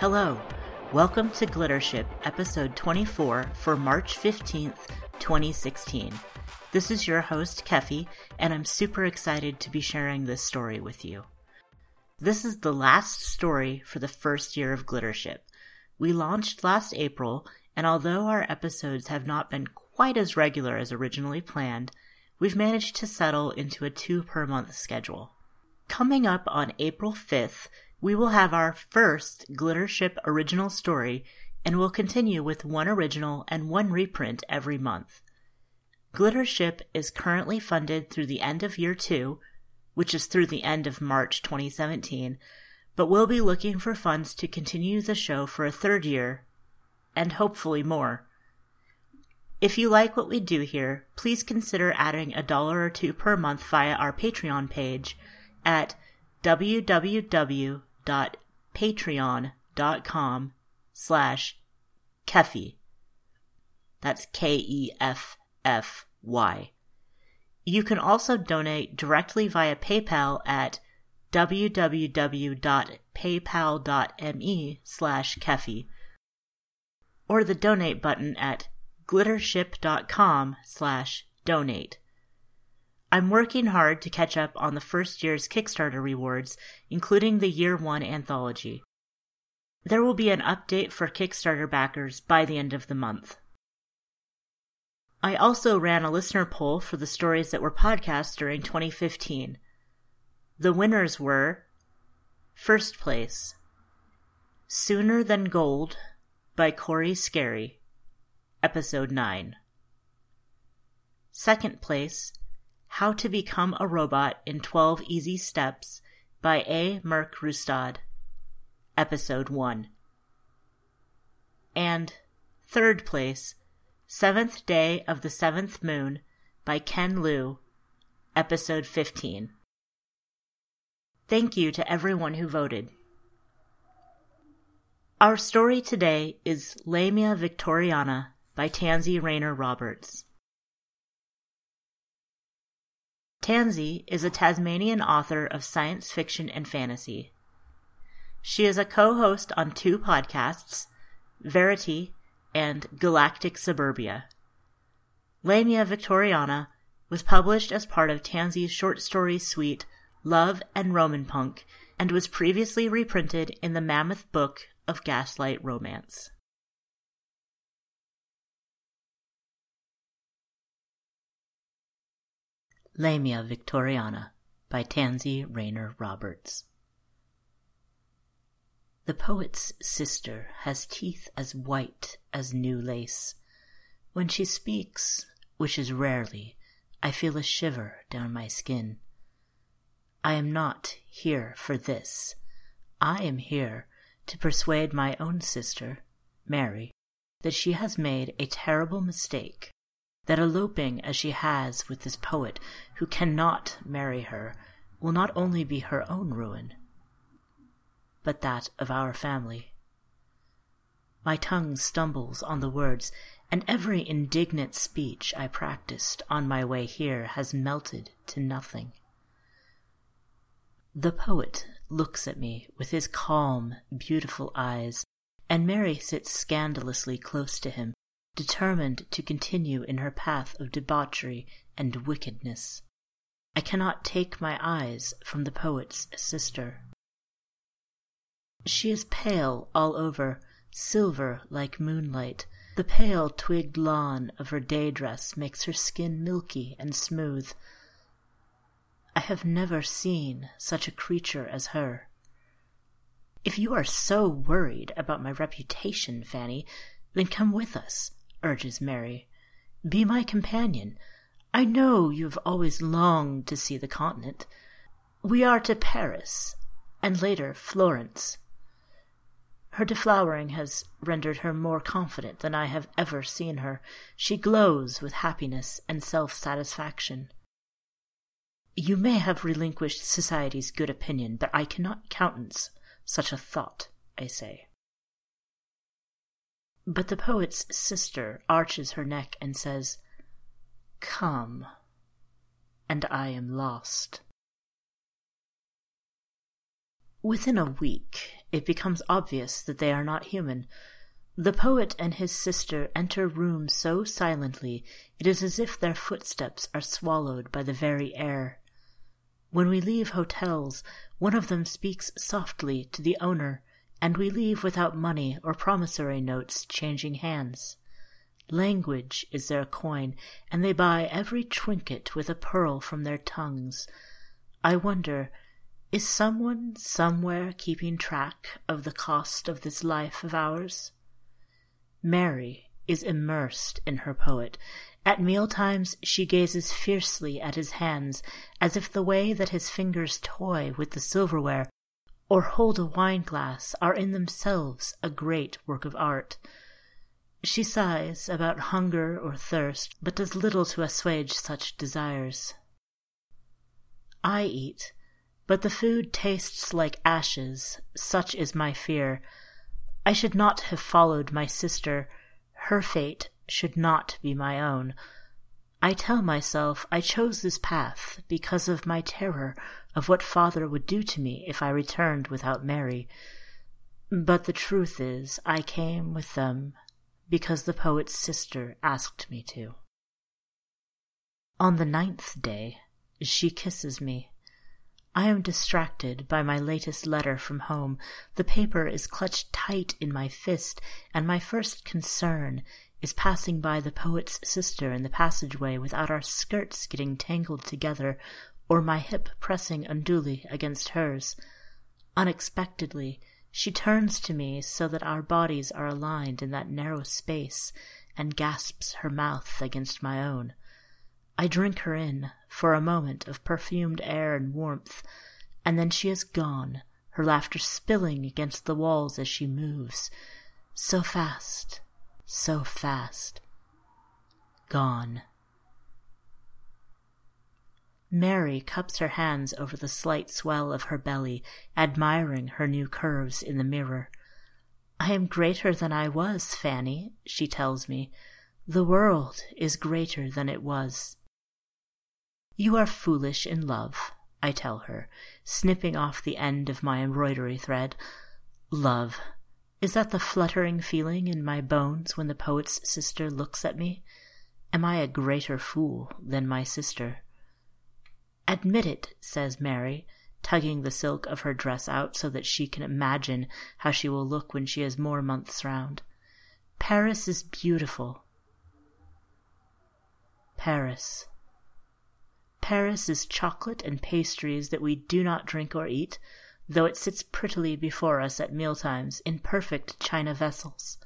Hello, welcome to Glittership, episode 24 for March 15th, 2016. This is your host, Keffy, and I'm super excited to be sharing this story with you. This is the last story for the first year of Glittership. We launched last April, and although our episodes have not been quite as regular as originally planned, we've managed to settle into a two per month schedule. Coming up on April 5th, we will have our first Glittership original story and will continue with one original and one reprint every month. Glittership is currently funded through the end of year two, which is through the end of March 2017, but we'll be looking for funds to continue the show for a third year, and hopefully more. If you like what we do here, please consider adding a dollar or two per month via our Patreon page at www.patreon.com slash Keffy. That's K-E-F-F-Y. You can also donate directly via PayPal at www.paypal.me slash Keffy or the donate button at glittership.com slash donate. I'm working hard to catch up on the first year's Kickstarter rewards, including the Year 1 anthology. There will be an update for Kickstarter backers by the end of the month. I also ran a listener poll for the stories that were podcast during 2015. The winners were First place Sooner Than Gold by Corey Scary. Episode 9. Second place, How to Become a Robot in 12 Easy Steps by A. Merc Rustad. Episode 1. And third place, Seventh Day of the Seventh Moon by Ken Liu. Episode 15. Thank you to everyone who voted. Our story today is Lamia Victoriana by Tansy Rayner Roberts. Tansy is a Tasmanian author of science fiction and fantasy. She is a co host on two podcasts, Verity and Galactic Suburbia. Lamia Victoriana was published as part of Tansy's short story suite Love and Romanpunk and was previously reprinted in the Mammoth Book of Gaslight Romance. Lamia Victoriana by Tansy Rayner Roberts. The poet's sister has teeth as white as new lace. When she speaks, which is rarely, I feel a shiver down my skin. I am not here for this. I am here to persuade my own sister, Mary, that she has made a terrible mistake that eloping as she has with this poet who cannot marry her will not only be her own ruin, but that of our family. My tongue stumbles on the words, and every indignant speech I practiced on my way here has melted to nothing. The poet looks at me with his calm, beautiful eyes, and Mary sits scandalously close to him, determined to continue in her path of debauchery and wickedness. I cannot take my eyes from the poet's sister. She is pale all over, silver like moonlight. The pale twigged lawn of her day dress makes her skin milky and smooth. I have never seen such a creature as her. If you are so worried about my reputation, Fanny, then come with us urges Mary. Be my companion. I know you have always longed to see the continent. We are to Paris, and later Florence. Her deflowering has rendered her more confident than I have ever seen her. She glows with happiness and self satisfaction. You may have relinquished society's good opinion, but I cannot countenance such a thought, I say. But the poet's sister arches her neck and says, Come, and I am lost. Within a week, it becomes obvious that they are not human. The poet and his sister enter rooms so silently it is as if their footsteps are swallowed by the very air. When we leave hotels, one of them speaks softly to the owner, and we leave without money or promissory notes changing hands. Language is their coin, and they buy every trinket with a pearl from their tongues. I wonder, is someone somewhere keeping track of the cost of this life of ours? Mary is immersed in her poet. At mealtimes she gazes fiercely at his hands, as if the way that his fingers toy with the silverware or hold a wine glass are in themselves a great work of art. She sighs about hunger or thirst, but does little to assuage such desires. I eat, but the food tastes like ashes, such is my fear. I should not have followed my sister. Her fate should not be my own. I tell myself I chose this path because of my terror of what father would do to me if I returned without Mary. But the truth is, I came with them because the poet's sister asked me to. On the ninth day, she kisses me. I am distracted by my latest letter from home. The paper is clutched tight in my fist, and my first concern is passing by the poet's sister in the passageway without our skirts getting tangled together or my hip pressing unduly against hers. Unexpectedly, she turns to me so that our bodies are aligned in that narrow space and gasps her mouth against my own. I drink her in for a moment of perfumed air and warmth, and then she is gone, her laughter spilling against the walls as she moves. So fast, so fast. Gone. Mary cups her hands over the slight swell of her belly, admiring her new curves in the mirror. I am greater than I was, Fanny, she tells me. The world is greater than it was. You are foolish in love, I tell her, snipping off the end of my embroidery thread. Love. Is that the fluttering feeling in my bones when the poet's sister looks at me? Am I a greater fool than my sister? Admit it, says Mary, tugging the silk of her dress out so that she can imagine how she will look when she has more months round. Paris is beautiful. Paris. Paris is chocolate and pastries that we do not drink or eat, though it sits prettily before us at mealtimes in perfect china vessels.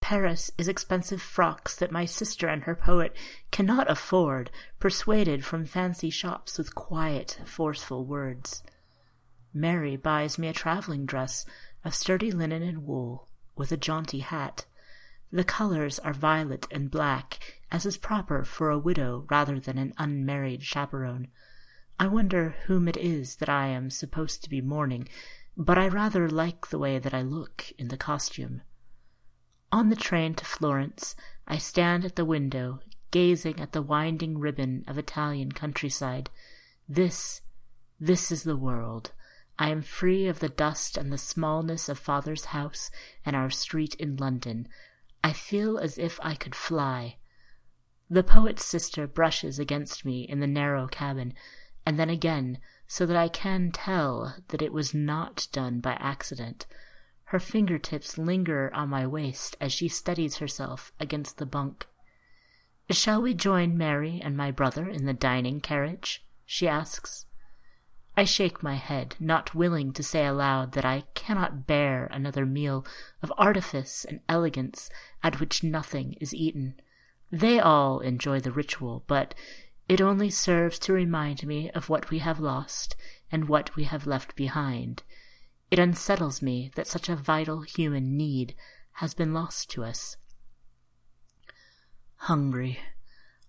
Paris is expensive frocks that my sister and her poet cannot afford, persuaded from fancy shops with quiet, forceful words. Mary buys me a travelling dress of sturdy linen and wool, with a jaunty hat. The colors are violet and black, as is proper for a widow rather than an unmarried chaperon. I wonder whom it is that I am supposed to be mourning, but I rather like the way that I look in the costume. On the train to Florence, I stand at the window, gazing at the winding ribbon of Italian countryside. This, this is the world. I am free of the dust and the smallness of father's house and our street in London. I feel as if I could fly. The poet's sister brushes against me in the narrow cabin, and then again, so that I can tell that it was not done by accident. Her fingertips linger on my waist as she steadies herself against the bunk. Shall we join Mary and my brother in the dining carriage? she asks. I shake my head, not willing to say aloud that I cannot bear another meal of artifice and elegance at which nothing is eaten. They all enjoy the ritual, but it only serves to remind me of what we have lost and what we have left behind, it unsettles me that such a vital human need has been lost to us. Hungry.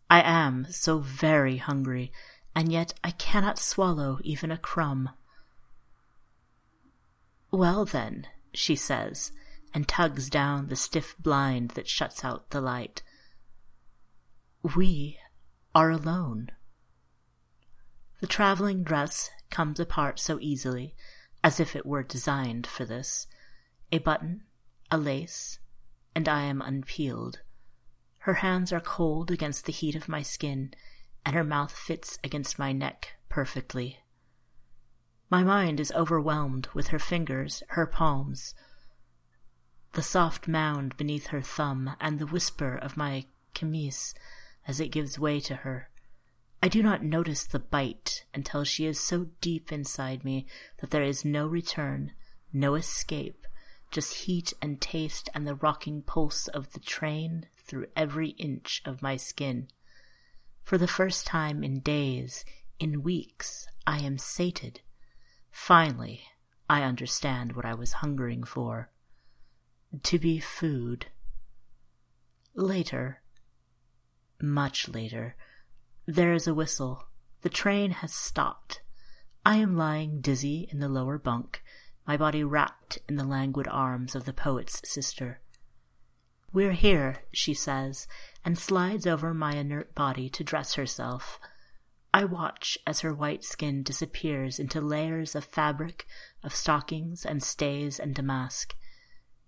I am so very hungry, and yet I cannot swallow even a crumb. Well, then, she says, and tugs down the stiff blind that shuts out the light. We are alone. The traveling dress comes apart so easily as if it were designed for this. A button, a lace, and I am unpeeled. Her hands are cold against the heat of my skin, and her mouth fits against my neck perfectly. My mind is overwhelmed with her fingers, her palms, the soft mound beneath her thumb, and the whisper of my chemise as it gives way to her. I do not notice the bite until she is so deep inside me that there is no return, no escape, just heat and taste and the rocking pulse of the train through every inch of my skin. For the first time in days, in weeks, I am sated. Finally, I understand what I was hungering for. To be food. Later, much later, there is a whistle. The train has stopped. I am lying dizzy in the lower bunk, my body wrapped in the languid arms of the poet's sister. We're here, she says, and slides over my inert body to dress herself. I watch as her white skin disappears into layers of fabric, of stockings and stays and damask.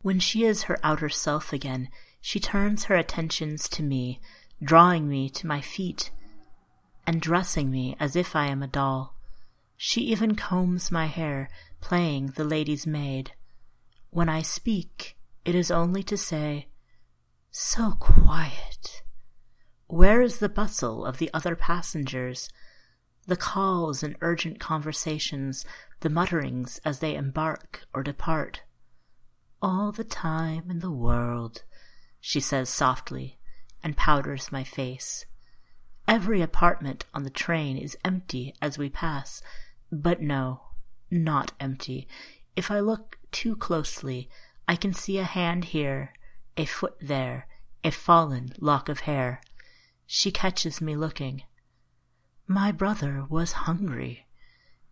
When she is her outer self again, she turns her attentions to me, drawing me to my feet and dressing me as if I am a doll. She even combs my hair, playing the lady's maid. When I speak, it is only to say, So quiet. Where is the bustle of the other passengers? The calls and urgent conversations, the mutterings as they embark or depart. All the time in the world, she says softly, and powders my face. Every apartment on the train is empty as we pass, but no, not empty. If I look too closely, I can see a hand here, a foot there, a fallen lock of hair. She catches me looking. My brother was hungry,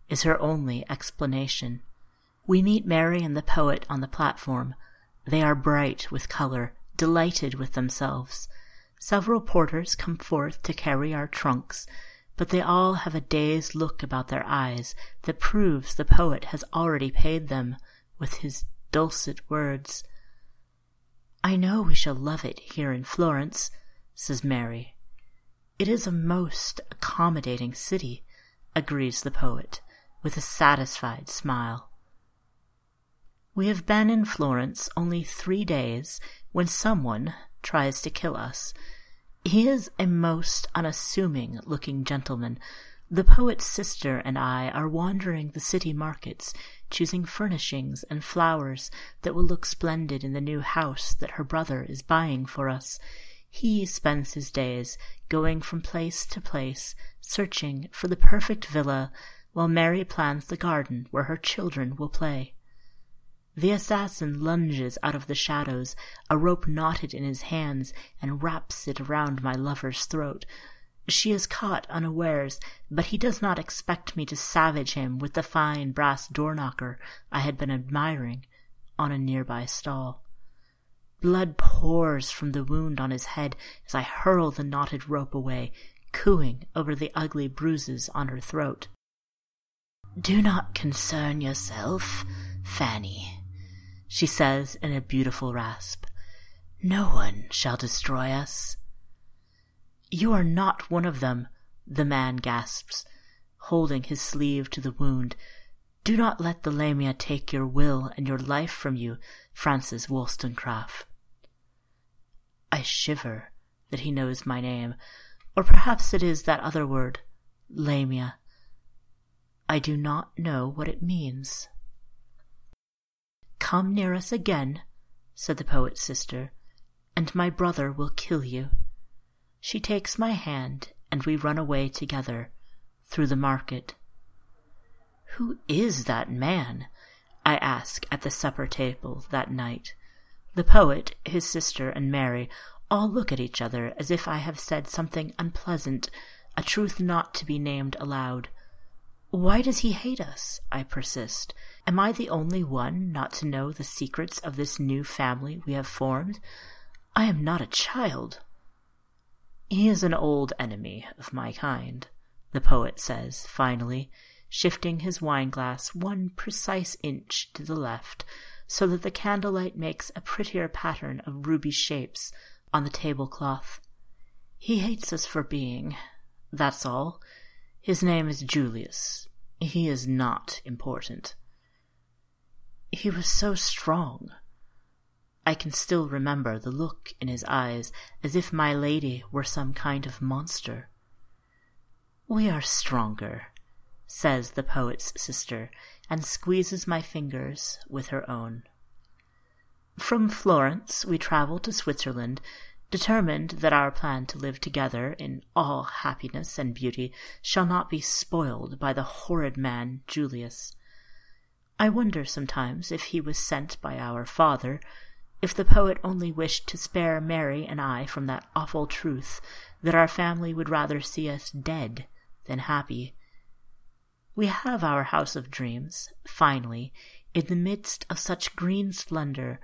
is her only explanation. We meet Mary and the poet on the platform. They are bright with color, delighted with themselves. Several porters come forth to carry our trunks, but they all have a dazed look about their eyes that proves the poet has already paid them with his dulcet words. I know we shall love it here in Florence, says Mary. It is a most accommodating city, agrees the poet, with a satisfied smile. We have been in Florence only three days when someone, tries to kill us. He is a most unassuming looking gentleman. The poet's sister and I are wandering the city markets, choosing furnishings and flowers that will look splendid in the new house that her brother is buying for us. He spends his days going from place to place, searching for the perfect villa, while Mary plans the garden where her children will play. The assassin lunges out of the shadows, a rope knotted in his hands, and wraps it around my lover's throat. She is caught unawares, but he does not expect me to savage him with the fine brass door knocker I had been admiring on a nearby stall. Blood pours from the wound on his head as I hurl the knotted rope away, cooing over the ugly bruises on her throat. Do not concern yourself, Fanny, she says in a beautiful rasp. No one shall destroy us. You are not one of them, the man gasps, holding his sleeve to the wound. Do not let the Lamia take your will and your life from you, Francis Wollstonecraft. I shiver that he knows my name, or perhaps it is that other word, Lamia. I do not know what it means. Come near us again, said the poet's sister, and my brother will kill you. She takes my hand, and we run away together through the market. Who is that man? I ask at the supper table that night. The poet, his sister, and Mary all look at each other as if I have said something unpleasant, a truth not to be named aloud. Why does he hate us? I persist. Am I the only one not to know the secrets of this new family we have formed? I am not a child. He is an old enemy of my kind, the poet says, finally, shifting his wineglass one precise inch to the left so that the candlelight makes a prettier pattern of ruby shapes on the tablecloth. He hates us for being, that's all. His name is Julius. He is not important. He was so strong. I can still remember the look in his eyes as if my lady were some kind of monster. We are stronger, says the poet's sister, and squeezes my fingers with her own. From Florence we travel to Switzerland, determined that our plan to live together in all happiness and beauty shall not be spoiled by the horrid man Julius. I wonder sometimes if he was sent by our father if the poet only wished to spare Mary and I from that awful truth that our family would rather see us dead than happy. We have our house of dreams, finally, in the midst of such green splendor,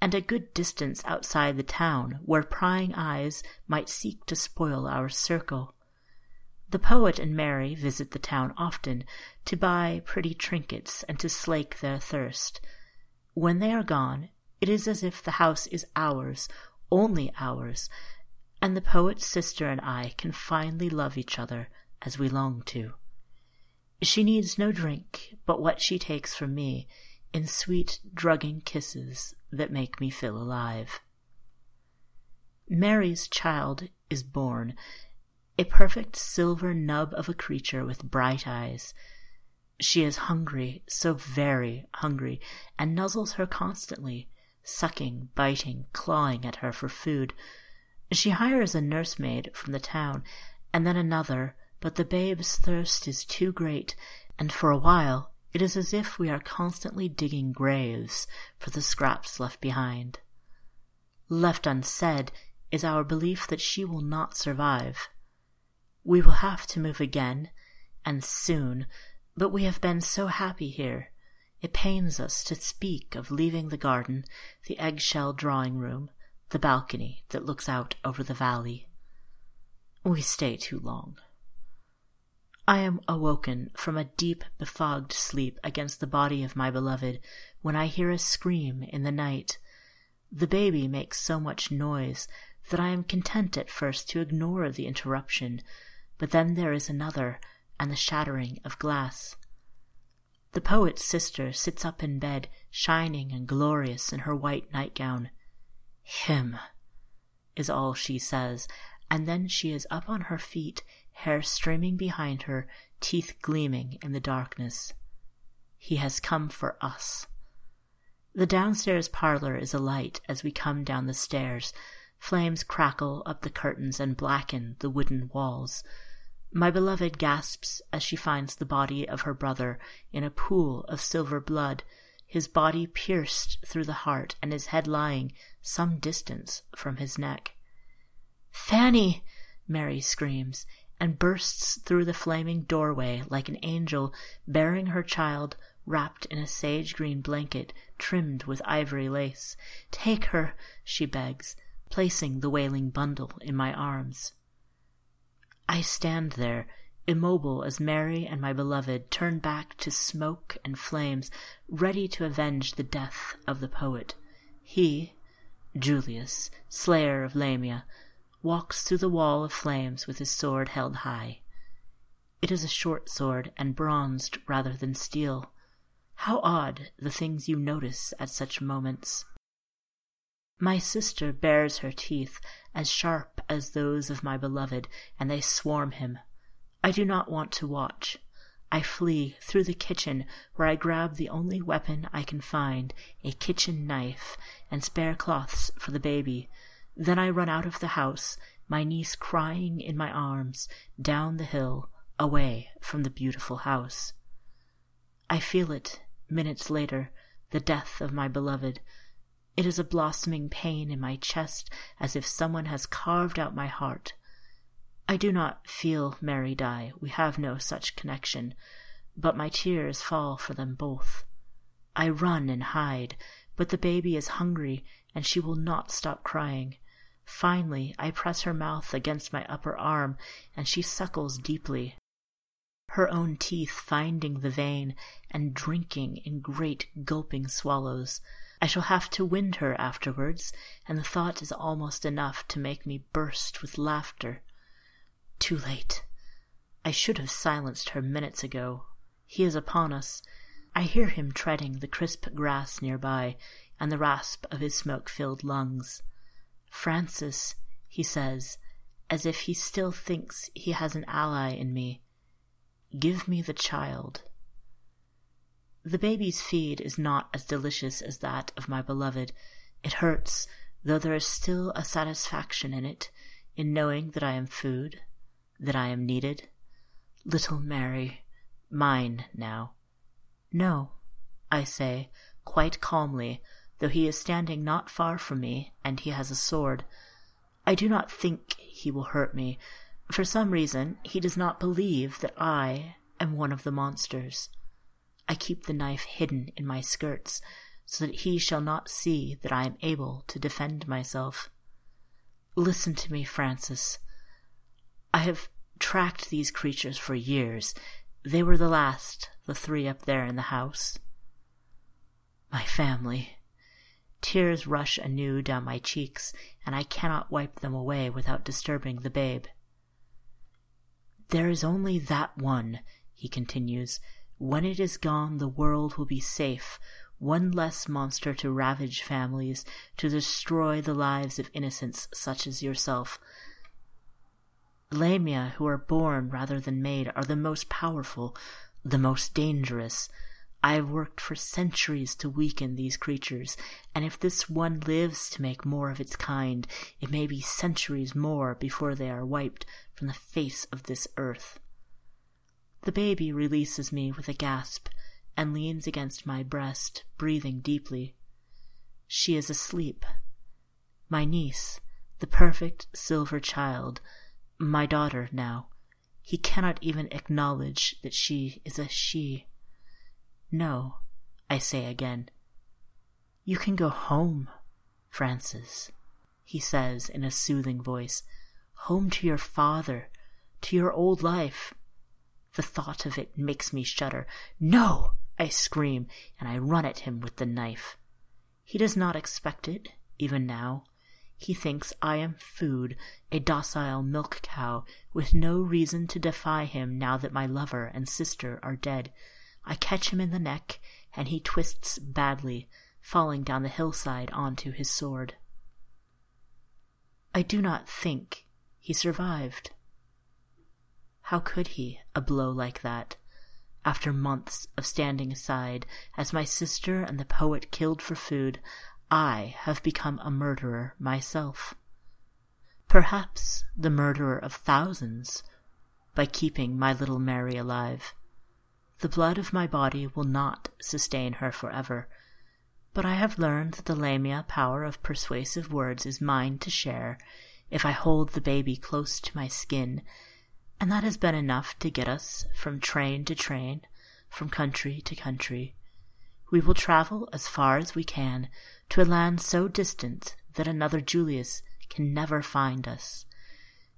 and a good distance outside the town where prying eyes might seek to spoil our circle. The poet and Mary visit the town often to buy pretty trinkets and to slake their thirst. When they are gone, it is as if the house is ours, only ours, and the poet's sister and I can finally love each other as we long to. She needs no drink but what she takes from me in sweet, drugging kisses that make me feel alive. Mary's child is born, a perfect silver nub of a creature with bright eyes. She is hungry, so very hungry, and nuzzles her constantly, sucking, biting, clawing at her for food. She hires a nursemaid from the town, and then another, but the babe's thirst is too great, and for a while it is as if we are constantly digging graves for the scraps left behind. Left unsaid is our belief that she will not survive. We will have to move again, and soon, but we have been so happy here it pains us to speak of leaving the garden, the eggshell drawing room, the balcony that looks out over the valley. We stay too long. I am awoken from a deep, befogged sleep against the body of my beloved when I hear a scream in the night. The baby makes so much noise that I am content at first to ignore the interruption, but then there is another, and the shattering of glass. The poet's sister sits up in bed, shining and glorious in her white nightgown. Him, is all she says, and then she is up on her feet, hair streaming behind her, teeth gleaming in the darkness. He has come for us. The downstairs parlor is alight as we come down the stairs. Flames crackle up the curtains and blacken the wooden walls. My beloved gasps as she finds the body of her brother in a pool of silver blood, his body pierced through the heart and his head lying some distance from his neck. Fanny! Mary screams, and bursts through the flaming doorway like an angel bearing her child wrapped in a sage green blanket trimmed with ivory lace. Take her, she begs, placing the wailing bundle in my arms. I stand there, immobile as Mary and my beloved turn back to smoke and flames, ready to avenge the death of the poet. He, Julius, slayer of Lamia, walks through the wall of flames with his sword held high. It is a short sword and bronzed rather than steel. How odd the things you notice at such moments. My sister bares her teeth, as sharp as those of my beloved, and they swarm him. I do not want to watch. I flee through the kitchen, where I grab the only weapon I can find, a kitchen knife, and spare cloths for the baby. Then I run out of the house, my niece crying in my arms, down the hill, away from the beautiful house. I feel it, minutes later, the death of my beloved, it is a blossoming pain in my chest as if someone has carved out my heart. I do not feel Mary die, we have no such connection, but my tears fall for them both. I run and hide, but the baby is hungry and she will not stop crying. Finally, I press her mouth against my upper arm and she suckles deeply. her own teeth finding the vein and drinking in great gulping swallows. I shall have to wind her afterwards, and the thought is almost enough to make me burst with laughter. Too late. I should have silenced her minutes ago. He is upon us. I hear him treading the crisp grass near by, and the rasp of his smoke filled lungs. Francis, he says, as if he still thinks he has an ally in me. Give me the child. The baby's feed is not as delicious as that of my beloved. It hurts, though there is still a satisfaction in it, in knowing that I am food, that I am needed. Little Mary, mine now. No, I say, quite calmly, though he is standing not far from me, and he has a sword. I do not think he will hurt me. For some reason, he does not believe that I am one of the monsters. I keep the knife hidden in my skirts, so that he shall not see that I am able to defend myself. Listen to me, Francis. I have tracked these creatures for years. They were the last, the three up there in the house. My family. Tears rush anew down my cheeks, and I cannot wipe them away without disturbing the babe. There is only that one, he continues. When it is gone, the world will be safe, one less monster to ravage families, to destroy the lives of innocents such as yourself. Lamia, who are born rather than made, are the most powerful, the most dangerous. I have worked for centuries to weaken these creatures, and if this one lives to make more of its kind, it may be centuries more before they are wiped from the face of this earth. The baby releases me with a gasp and leans against my breast, breathing deeply. She is asleep. My niece, the perfect silver child, my daughter now. He cannot even acknowledge that she is a she. No, I say again. You can go home, Francis, he says in a soothing voice. Home to your father, to your old life. The thought of it makes me shudder. No! I scream, and I run at him with the knife. He does not expect it, even now. He thinks I am food, a docile milk cow, with no reason to defy him now that my lover and sister are dead. I catch him in the neck, and he twists badly, falling down the hillside onto his sword. I do not think he survived. How could he, a blow like that? After months of standing aside, as my sister and the poet killed for food, I have become a murderer myself. Perhaps the murderer of thousands, by keeping my little Mary alive. The blood of my body will not sustain her forever, but I have learned that the Lamia power of persuasive words is mine to share if I hold the baby close to my skin, and that has been enough to get us from train to train, from country to country. We will travel as far as we can to a land so distant that another Julius can never find us.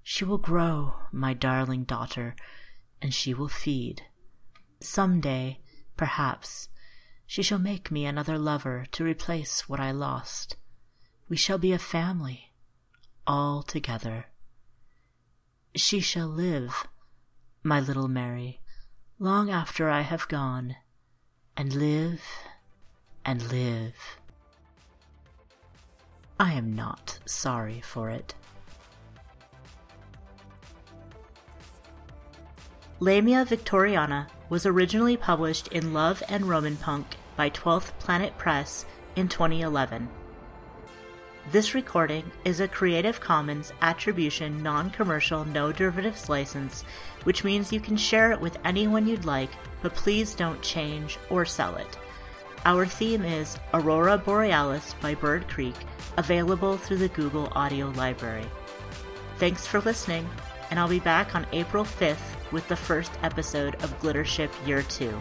She will grow, my darling daughter, and she will feed. Some day, perhaps, she shall make me another lover to replace what I lost. We shall be a family, all together. She shall live, my little Mary, long after I have gone, and live and live. I am not sorry for it. Lamia Victoriana was originally published in Love and Romanpunk by 12th Planet Press in 2011. This recording is a Creative Commons Attribution Non Commercial No Derivatives license, which means you can share it with anyone you'd like, but please don't change or sell it. Our theme is Aurora Borealis by Bird Creek, available through the Google Audio Library. Thanks for listening and I'll be back on April 5th with the first episode of Glittership Year 2.